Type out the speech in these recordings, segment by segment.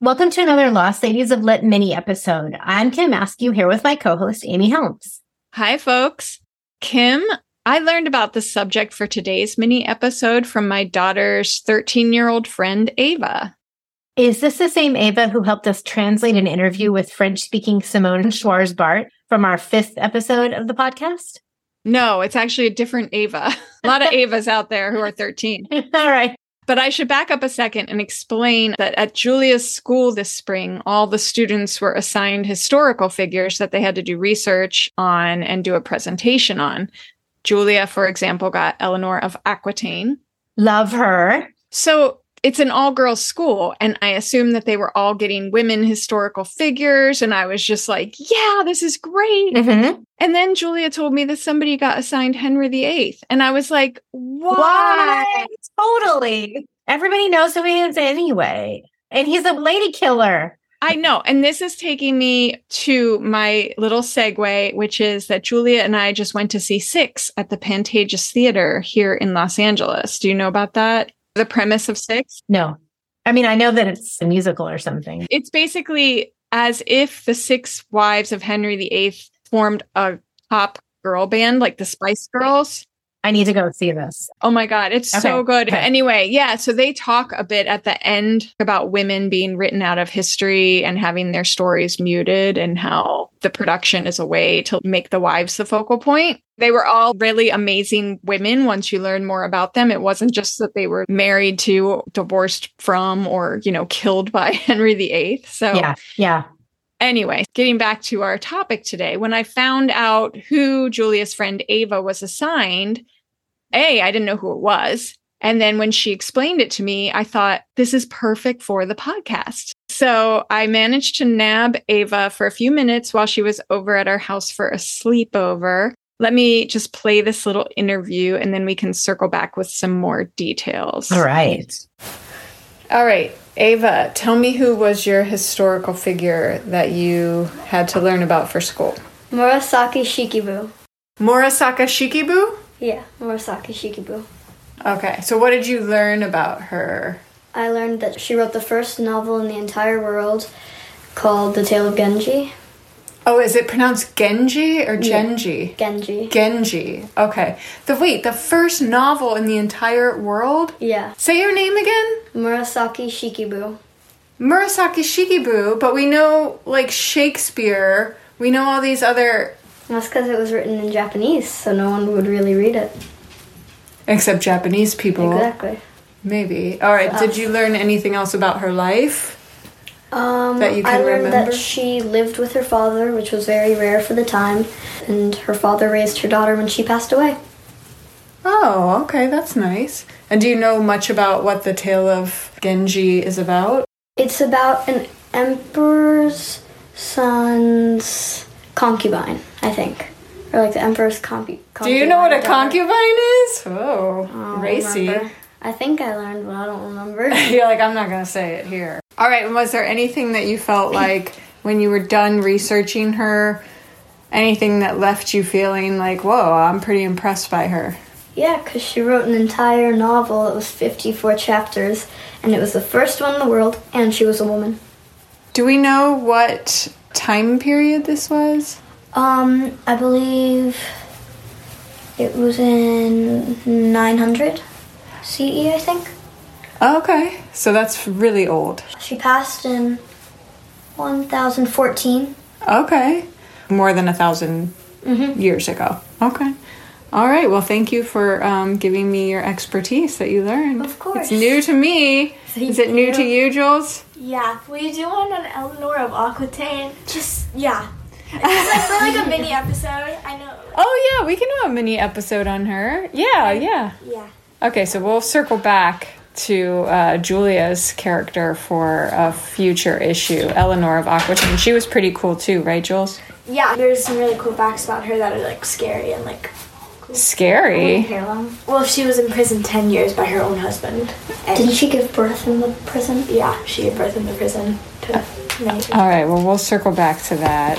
Welcome to another Lost Ladies of Lit mini episode. I'm Kim Askew here with my co-host Amy Helms. Hi, folks. Kim, I learned about the subject for today's mini episode from my daughter's 13 year old friend, Ava. Is this the same Ava who helped us translate an interview with French speaking Simone Schwarzbart from our fifth episode of the podcast? No, it's actually a different Ava. a lot of Avas out there who are 13. All right. But I should back up a second and explain that at Julia's school this spring, all the students were assigned historical figures that they had to do research on and do a presentation on. Julia, for example, got Eleanor of Aquitaine. Love her. So it's an all girls school and i assumed that they were all getting women historical figures and i was just like yeah this is great Mm-hmm. and then julia told me that somebody got assigned henry viii and i was like why, Why? Totally. Everybody knows who he is anyway. And he's a lady killer. i know and this is taking me to my little segue which is that julia and i just went to see six at the pantages theater here in los angeles do you know about that the premise of six No. I mean, I know that it's a musical or something. it's basically as if the six wives of Henry VIII formed a pop girl band like the Spice Girls. I need to go see this. Oh my God, it's so good. okay. Anyway, yeah, so they talk a bit at the end about women being written out of history and having their stories muted and how the production is a way to make the wives the focal point. They were all really amazing women once you learn more about them. It wasn't just that they were married to, divorced from, or, you know, killed by Henry VIII. So Yeah. Yeah. Anyway, getting back to our topic today, when I found out who Julia's friend Ava was assigned, A, I didn't know who it was. And then when she explained it to me, I thought, this is perfect for the podcast. So I managed to nab Ava for a few minutes while she was over at our house for a sleepover. Let me just play this little interview and then we can circle back with some more details. All right. All right, Ava, tell me who was your historical figure that you had to learn about for school? Murasaki Shikibu. Murasaka Shikibu? Yeah, Murasaki Shikibu. Okay, so what did you learn about her? I learned that she wrote the first novel in the entire world called The Tale of Genji. Oh, is it pronounced Genji or Genji? Genji. Genji. Okay. The wait, the first novel in the entire world? Yeah. Say your name again? Murasaki Shikibu. Murasaki Shikibu, but we know like Shakespeare. We know all these other That's because it was written in Japanese, so no one would really read it. except Japanese people. Exactly. Maybe. All right. So- Did you learn anything else about her life? Um, That you can I learned remember? that she lived with her father, which was very rare for the time, and her father raised her daughter when she passed away. Oh, okay, that's nice. And do you know much about what the tale of Genji is about? It's about an emperor's son's concubine, I think. Or like the emperor's concu- concubine. Do you know what a daughter. concubine is? Oh, I racy. remember. I think I learned, but I don't remember. You're like, I'm not going to say it here. All right, and was there anything that you felt like when you were done researching her, anything that left you feeling like, whoa, I'm pretty impressed by her? yeah, because she wrote an entire novel. It was 54 chapters, and it was the first one in the world, and she was a woman. Do we know what time period this was? Um, I believe it was in 900 CE, I think. Okay, so that's really old. She passed in 1014. Okay. More than a 1000 years ago. Okay. All right. Well, thank you for um, giving me your expertise that you learned. Of course. It's new to me. Thank Is it new to you, Jules? Yeah, we do one on Eleanor of Aquitaine. Just yeah, it's like for like a mini episode. I know. Oh, yeah. We can do a mini episode on her. Yeah, yeah. Yeah. Okay. So we'll circle back to uh, Julia's character for a future issue, Eleanor of Aquitaine. She was pretty cool too, right, Jules? Yeah, there's some really cool facts about her that are like scary and like. Scary. Hair long. Well, she was in prison ten years by her own husband. And Didn't she give birth in the prison? Yeah, she gave birth in the prison to uh, many. All right. Well, we'll circle back to that.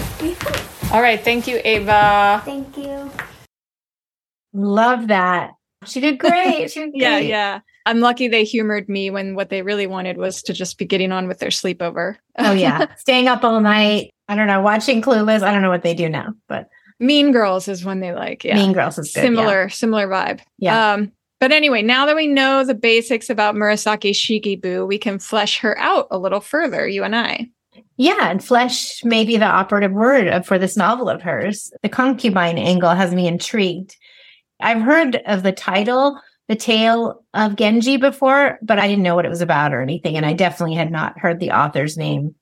All right. Thank you, Ava. Thank you. Love that. She did great. She did great. Yeah, yeah. I'm lucky they humored me when what they really wanted was to just be getting on with their sleepover. oh yeah, staying up all night. I don't know, watching Clueless. I don't know what they do now, but Mean Girls is one they like. Yeah, Mean Girls is good, similar, yeah. similar vibe. Yeah. Um, but anyway, now that we know the basics about Murasaki Shikibu, we can flesh her out a little further. You and I. Yeah, and flesh may be the operative word for this novel of hers. The concubine angle has me intrigued. I've heard of the title, The Tale of Genji, before, but I didn't know what it was about or anything. And I definitely had not heard the author's name.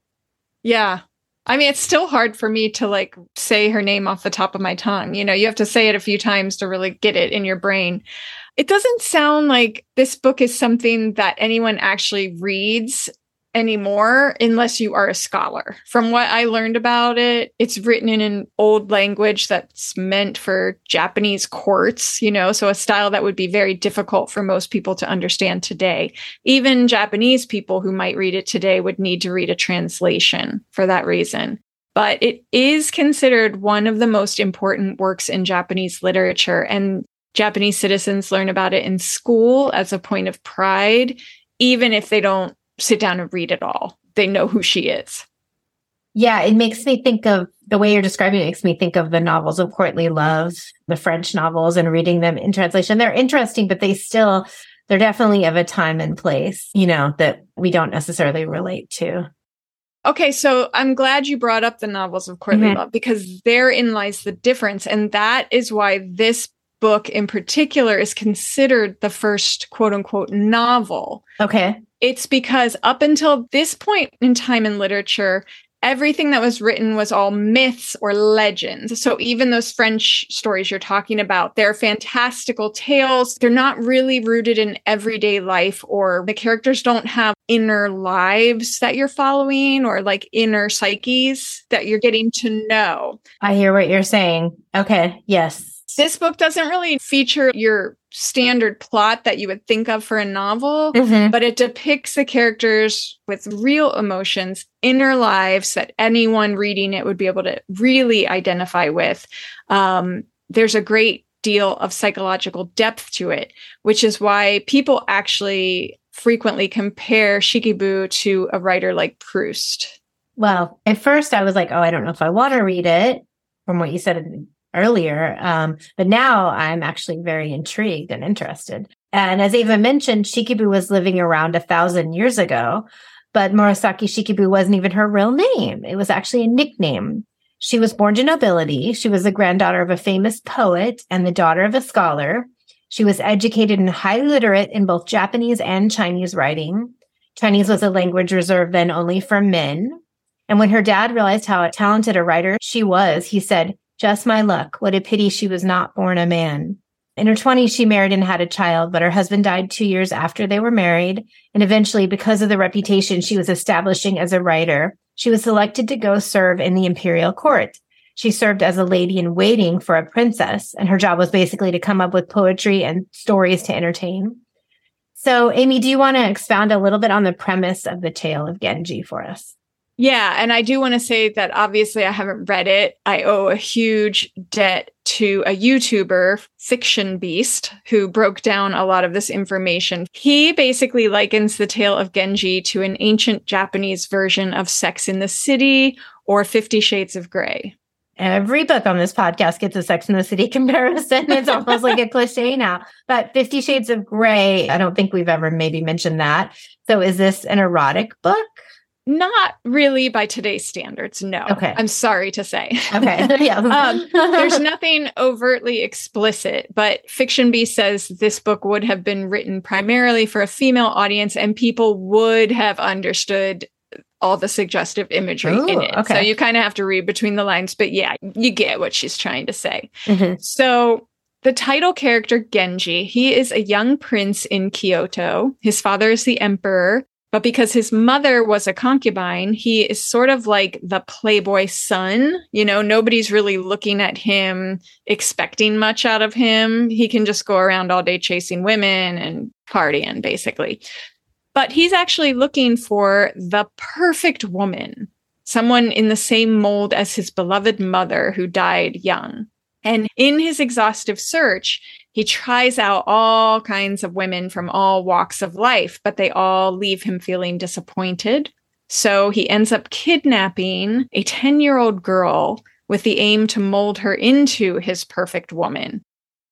Yeah. I mean, it's still hard for me to like say her name off the top of my tongue. You know, you have to say it a few times to really get it in your brain. It doesn't sound like this book is something that anyone actually reads anymore unless you are a scholar. From what I learned about it, it's written in an old language that's meant for Japanese courts, you know, so a style that would be very difficult for most people to understand today. Even Japanese people who might read it today would need to read a translation for that reason. But it is considered one of the most important works in Japanese literature. And Japanese citizens learn about it in school as a point of pride, even if they don't sit down and read it all. They know who she is. Yeah, it makes me think of the way you're describing it makes me think of the novels of courtly love, the French novels, and reading them in translation. They're interesting, but they still, they're definitely of a time and place, you know, that we don't necessarily relate to. Okay, so I'm glad you brought up the novels of courtly mm-hmm. Love because therein lies the difference. And that is why this book in particular is considered the first quote unquote novel. Okay. It's because up until this point in time in literature, everything that was written was all myths or legends. So even those French stories you're talking about, they're fantastical tales. They're not really rooted in everyday life or the characters don't have inner lives that you're following or like inner psyches that you're getting to know. I hear what you're saying. Okay. Yes. This book doesn't really feature your standard plot that you would think of for a novel, mm-hmm. but it depicts the characters with real emotions, inner lives that anyone reading it would be able to really identify with. Um, there's a great deal of psychological depth to it, which is why people actually frequently compare Shikibu to a writer like Proust. Well, at first I was like, oh, I don't know if I want to read it from what you said earlier. Um, but now I'm actually very intrigued and interested. And as Ava mentioned, Shikibu was living around a thousand years ago, but Murasaki Shikibu wasn't even her real name. It was actually a nickname. She was born to nobility. She was the granddaughter of a famous poet and the daughter of a scholar. She was educated and highly literate in both Japanese and Chinese writing. Chinese was a language reserved then only for men. And when her dad realized how talented a writer she was, he said, just my luck. What a pity she was not born a man. In her 20s, she married and had a child, but her husband died two years after they were married. And eventually, because of the reputation she was establishing as a writer, she was selected to go serve in the imperial court. She served as a lady in waiting for a princess, and her job was basically to come up with poetry and stories to entertain. So, Amy, do you want to expound a little bit on the premise of the tale of Genji for us? Yeah. And I do want to say that obviously I haven't read it. I owe a huge debt to a YouTuber, Fiction Beast, who broke down a lot of this information. He basically likens the tale of Genji to an ancient Japanese version of Sex in the City or Fifty Shades of Grey. Every book on this podcast gets a Sex in the City comparison. It's almost like a cliche now. But Fifty Shades of Grey, I don't think we've ever maybe mentioned that. So is this an erotic book? Not really by today's standards. No. Okay. I'm sorry to say. Okay. yeah. um, there's nothing overtly explicit, but Fiction Beast says this book would have been written primarily for a female audience and people would have understood all the suggestive imagery Ooh, in it. Okay. So you kind of have to read between the lines, but yeah, you get what she's trying to say. Mm-hmm. So the title character Genji, he is a young prince in Kyoto. His father is the emperor. But because his mother was a concubine, he is sort of like the playboy son. You know, nobody's really looking at him, expecting much out of him. He can just go around all day chasing women and partying, basically. But he's actually looking for the perfect woman, someone in the same mold as his beloved mother who died young. And in his exhaustive search, He tries out all kinds of women from all walks of life, but they all leave him feeling disappointed. So he ends up kidnapping a 10 year old girl with the aim to mold her into his perfect woman.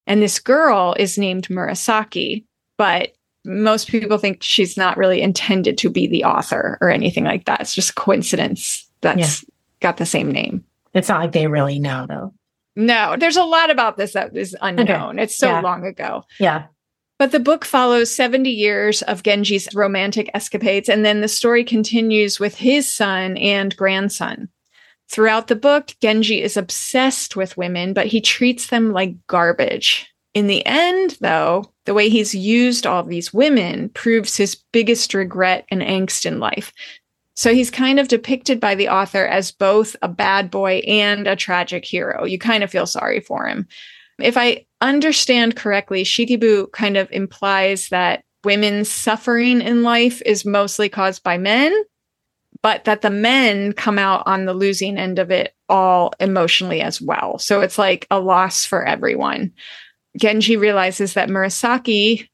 And this girl is named Murasaki, but most people think she's not really intended to be the author or anything like that. It's just coincidence that's yeah. got the same name. It's not like they really know, though. No, there's a lot about this that is unknown. Okay. It's so yeah. long ago. Yeah. But the book follows 70 years of Genji's romantic escapades, and then the story continues with his son and grandson. Throughout the book, Genji is obsessed with women, but he treats them like garbage. In the end, though, the way he's used all these women proves his biggest regret and angst in life. So he's kind of depicted by the author as both a bad boy and a tragic hero. You kind of feel sorry for him. If I understand correctly, Shikibu kind of implies that women's suffering in life is mostly caused by men, but that the men come out on the losing end of it all emotionally as well. So it's like a loss for everyone. Genji realizes that Murasaki,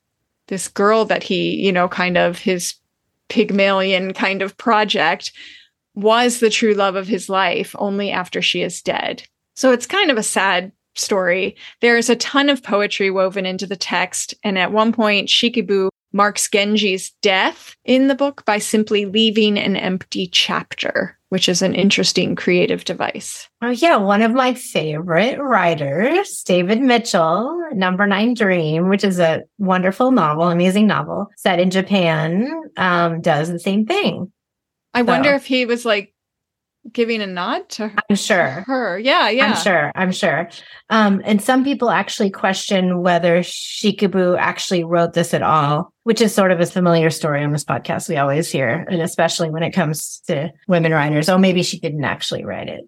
this girl that he, you know, kind of his Pygmalion kind of project, was the true love of his life only after she is dead. So it's kind of a sad story. There's a ton of poetry woven into the text. And at one point, Shikibu marks Genji's death in the book by simply leaving an empty chapter, which is an interesting creative device. Oh, yeah. One of my favorite writers, David Mitchell, Number Nine Dream, which is a wonderful novel, amazing novel set in Japan, um, does the same thing. I so. wonder if he was like giving a nod to her. I'm sure. Her. Yeah, yeah. I'm sure. I'm sure. Um, and some people actually question whether Shikibu actually wrote this at all, which is sort of a familiar story on this podcast we always hear, and especially when it comes to women writers. Oh, maybe she didn't actually write it.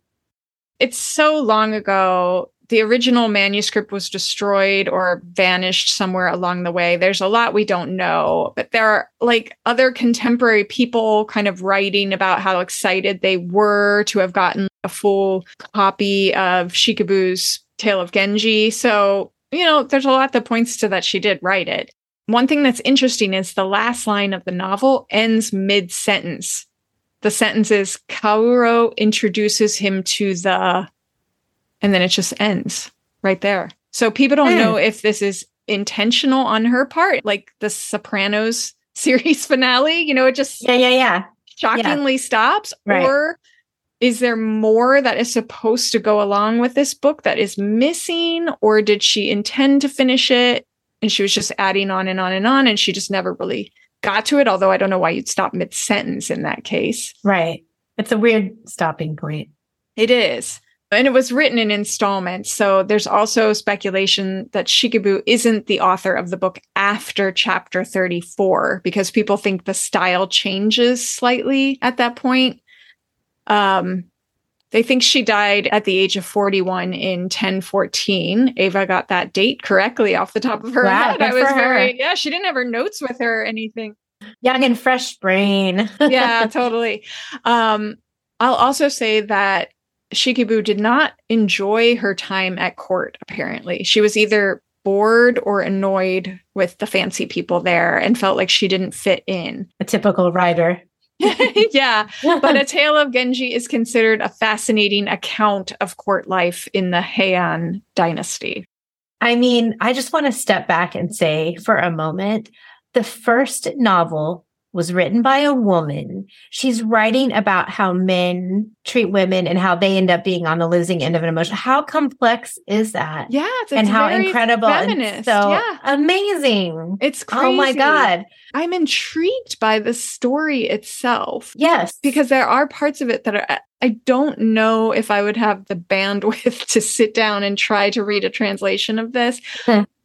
It's so long ago the original manuscript was destroyed or vanished somewhere along the way. There's a lot we don't know, but there are like other contemporary people kind of writing about how excited they were to have gotten a full copy of Shikibu's Tale of Genji. So, you know, there's a lot that points to that she did write it. One thing that's interesting is the last line of the novel ends mid sentence. The sentence is Kaoru introduces him to the and then it just ends right there. So people don't mm. know if this is intentional on her part, like the Sopranos series finale. You know, it just yeah, yeah, yeah, shockingly yeah. stops, right. or is there more that is supposed to go along with this book that is missing, or did she intend to finish it and she was just adding on and on and on, and she just never really got to it? Although I don't know why you'd stop mid sentence in that case. Right. It's a weird stopping point. It is. And it was written in installments. So there's also speculation that Shikibu isn't the author of the book after chapter 34 because people think the style changes slightly at that point. Um, they think she died at the age of 41 in 1014. Ava got that date correctly off the top of her wow, head. I was very, yeah, she didn't have her notes with her or anything. Young and fresh brain. yeah, totally. Um, I'll also say that Shikibu did not enjoy her time at court, apparently. She was either bored or annoyed with the fancy people there and felt like she didn't fit in. A typical writer. yeah. But A Tale of Genji is considered a fascinating account of court life in the Heian dynasty. I mean, I just want to step back and say for a moment the first novel was written by a woman. She's writing about how men treat women and how they end up being on the losing end of an emotion. How complex is that? Yeah, it's, and how incredible feminist. and so yeah. amazing. It's crazy. Oh my god. I'm intrigued by the story itself. Yes. Because there are parts of it that are I don't know if I would have the bandwidth to sit down and try to read a translation of this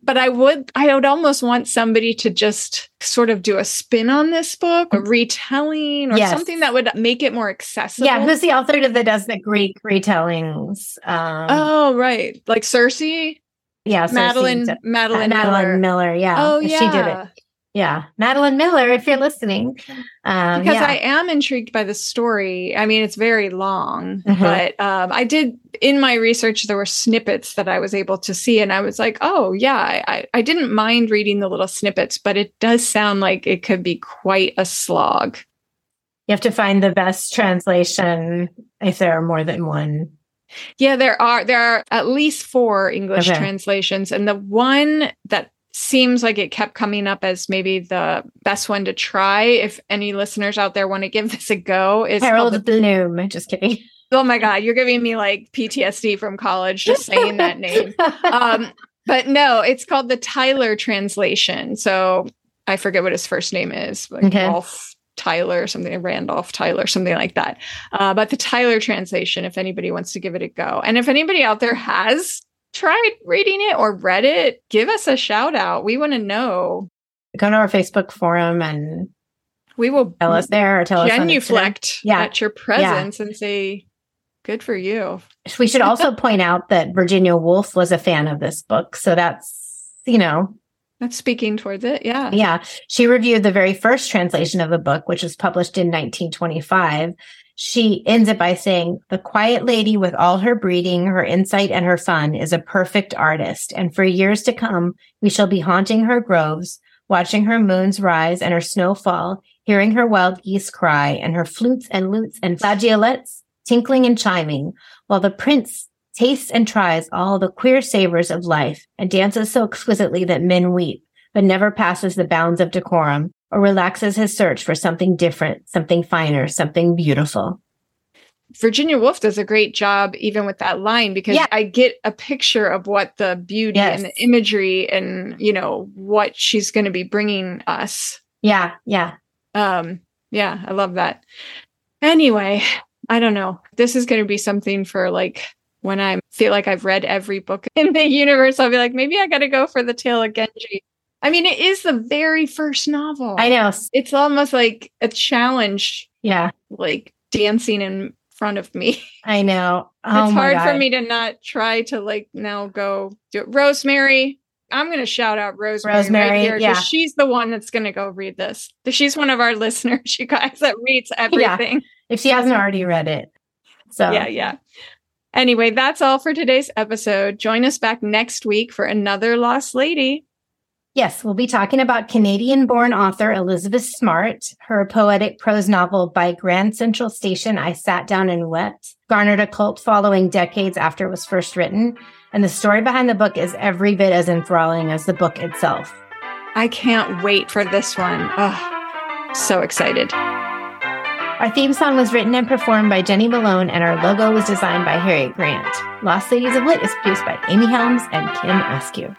but I would I would almost want somebody to just sort of do a spin on this book, a retelling or yes. something that would make it more accessible. Yeah, who's the author that does the Greek retellings? Um, oh, right. Like Circe? Yeah, Madeline Madeline Madeline Miller. Miller. yeah. Oh, yeah. She did it. Yeah. Madeline Miller, if you're listening. Um, because yeah. I am intrigued by the story. I mean, it's very long, Mhm. but um, I did in my research. There were snippets that I was able to see, and I was like, "Oh, yeah." I, I, I didn't mind reading the little snippets, but it does sound like it could be quite a slog. you have to find the best translation if there are more than one. Yeah, there are there are at least four English Okay. translations, and the one that seems like it kept coming up as maybe the best one to try. If any listeners out there want to give this a go, is called Harold the Bloom. Just kidding. Oh my God, you're giving me like PTSD from college just saying that name. Um, but no, it's called the Tyler translation. So I forget what his first name is, like Okay. Rolf Tyler or something, Randolph Tyler, something like that. Uh, but the Tyler translation, if anybody wants to give it a go. And if anybody out there has tried reading it or read it, give us a shout out. We want to know. Go to our Facebook forum and We will tell us there or tell us genuflect Yeah. at your presence and say, good for you. We should also point out that Virginia Woolf was a fan of this book. So that's, you know, That's speaking towards it. Yeah. yeah. She reviewed the very first translation of the book, which was published in 1925. She ends it by saying, The quiet lady with all her breeding, her insight, and her fun is a perfect artist. And for years to come, we shall be haunting her groves, watching her moons rise and her snow fall, hearing her wild geese cry, and her flutes and lutes and flageolets tinkling and chiming, while the prince tastes and tries all the queer savors of life and dances so exquisitely that men weep, but never passes the bounds of decorum or relaxes his search for something different, something finer, something beautiful. Virginia Woolf does a great job even with that line because Yeah. I get a picture of what the beauty Yes. and the imagery and you know what she's going to be bringing us. Yeah, yeah. Um yeah, I love that. Anyway, I don't know. This is going to be something for like when I feel like I've read every book in the universe, I'll be like maybe I got to go for the Tale of Genji. I mean, it is the very first novel. I know. It's almost like a challenge Yeah, like dancing in front of me. I know. Oh it's hard for me to not try to like now go do it. Rosemary. I'm going to shout out Rosemary, Rosemary, right here yeah. because she's the one that's going to go read this. She's one of our listeners, you guys, that reads everything. If she hasn't already read it. So, Yeah, yeah. Anyway, that's all for today's episode. Join us back next week for another Lost Lady. Yes, we'll be talking about Canadian born author Elizabeth Smart. Her poetic prose novel, By Grand Central Station, I Sat Down and Wept, garnered a cult following decades after it was first written. And the story behind the book is every bit as enthralling as the book itself. I can't wait for this one. Oh, so excited. Our theme song was written and performed by Jenny Malone, and our logo was designed by Harriet Grant. Lost Ladies of Lit is produced by Amy Helms and Kim Askew.